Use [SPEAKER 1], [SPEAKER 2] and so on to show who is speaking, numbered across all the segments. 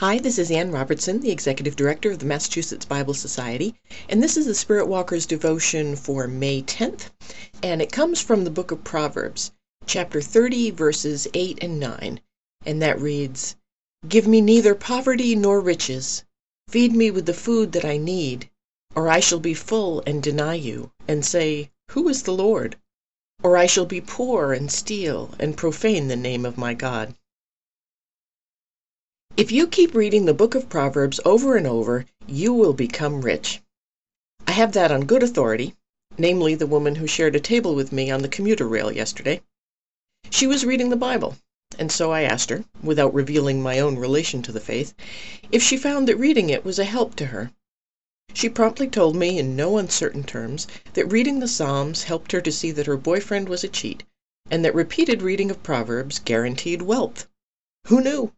[SPEAKER 1] Hi, this is Anne Robertson, the Executive Director of the Massachusetts Bible Society, and this is the Spirit Walker's devotion for May 10th, and it comes from the book of Proverbs, chapter 30, verses 8 and 9, and that reads, Give me neither poverty nor riches. Feed me with the food that I need, or I shall be full and deny you, and say, Who is the Lord? Or I shall be poor and steal and profane the name of my God. If you keep reading the book of Proverbs over and over, you will become rich. I have that on good authority, namely the woman who shared a table with me on the commuter rail yesterday. She was reading the Bible, and so I asked her, without revealing my own relation to the faith, if she found that reading it was a help to her. She promptly told me in no uncertain terms that reading the Psalms helped her to see that her boyfriend was a cheat, and that repeated reading of Proverbs guaranteed wealth. Who knew?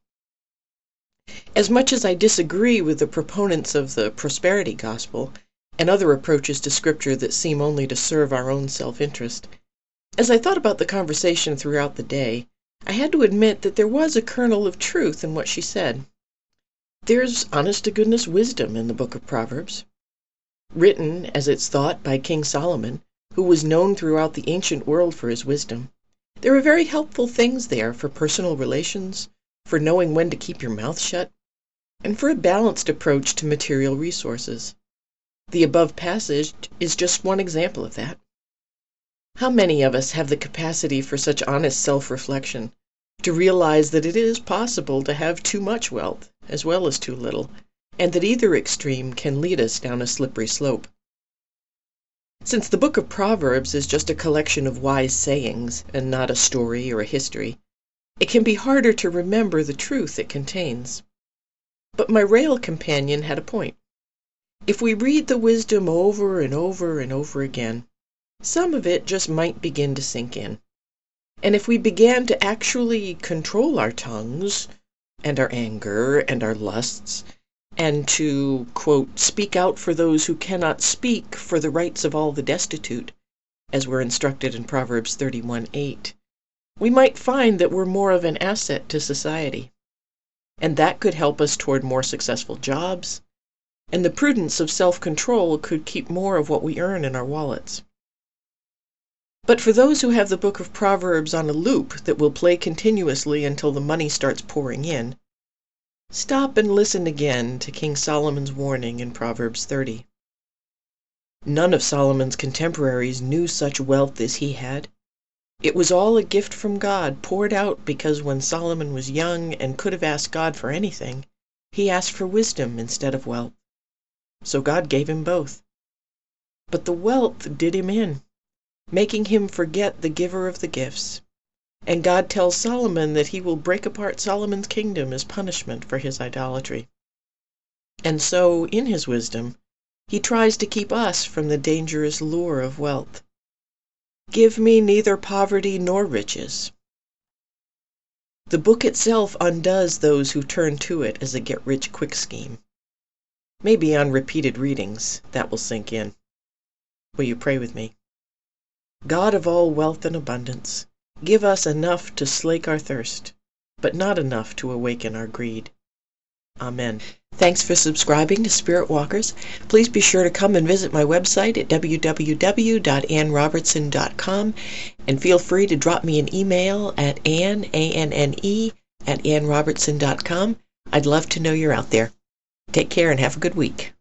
[SPEAKER 1] As much as I disagree with the proponents of the prosperity gospel and other approaches to Scripture that seem only to serve our own self interest, as I thought about the conversation throughout the day, I had to admit that there was a kernel of truth in what she said. There's honest to goodness wisdom in the book of Proverbs. Written, as it's thought, by King Solomon, who was known throughout the ancient world for his wisdom, there are very helpful things there for personal relations, for knowing when to keep your mouth shut, and for a balanced approach to material resources. The above passage is just one example of that. How many of us have the capacity for such honest self reflection, to realize that it is possible to have too much wealth as well as too little, and that either extreme can lead us down a slippery slope? Since the book of Proverbs is just a collection of wise sayings, and not a story or a history, it can be harder to remember the truth it contains. But my rail companion had a point. If we read the wisdom over and over and over again, some of it just might begin to sink in. And if we began to actually control our tongues, and our anger, and our lusts, and to, quote, speak out for those who cannot speak for the rights of all the destitute, as we're instructed in Proverbs 31 8, we might find that we're more of an asset to society. And that could help us toward more successful jobs, and the prudence of self control could keep more of what we earn in our wallets. But for those who have the book of Proverbs on a loop that will play continuously until the money starts pouring in, stop and listen again to King Solomon's warning in Proverbs 30. None of Solomon's contemporaries knew such wealth as he had. It was all a gift from God, poured out because when Solomon was young and could have asked God for anything, he asked for wisdom instead of wealth. So God gave him both. But the wealth did him in, making him forget the giver of the gifts. And God tells Solomon that he will break apart Solomon's kingdom as punishment for his idolatry. And so, in his wisdom, he tries to keep us from the dangerous lure of wealth. Give me neither poverty nor riches. The book itself undoes those who turn to it as a get rich quick scheme. Maybe on repeated readings that will sink in. Will you pray with me? God of all wealth and abundance, give us enough to slake our thirst, but not enough to awaken our greed. Amen. Thanks for subscribing to Spirit Walkers. Please be sure to come and visit my website at www.annerobertson.com and feel free to drop me an email at anne, A-N-N-E, at annerobertson.com. I'd love to know you're out there. Take care and have a good week.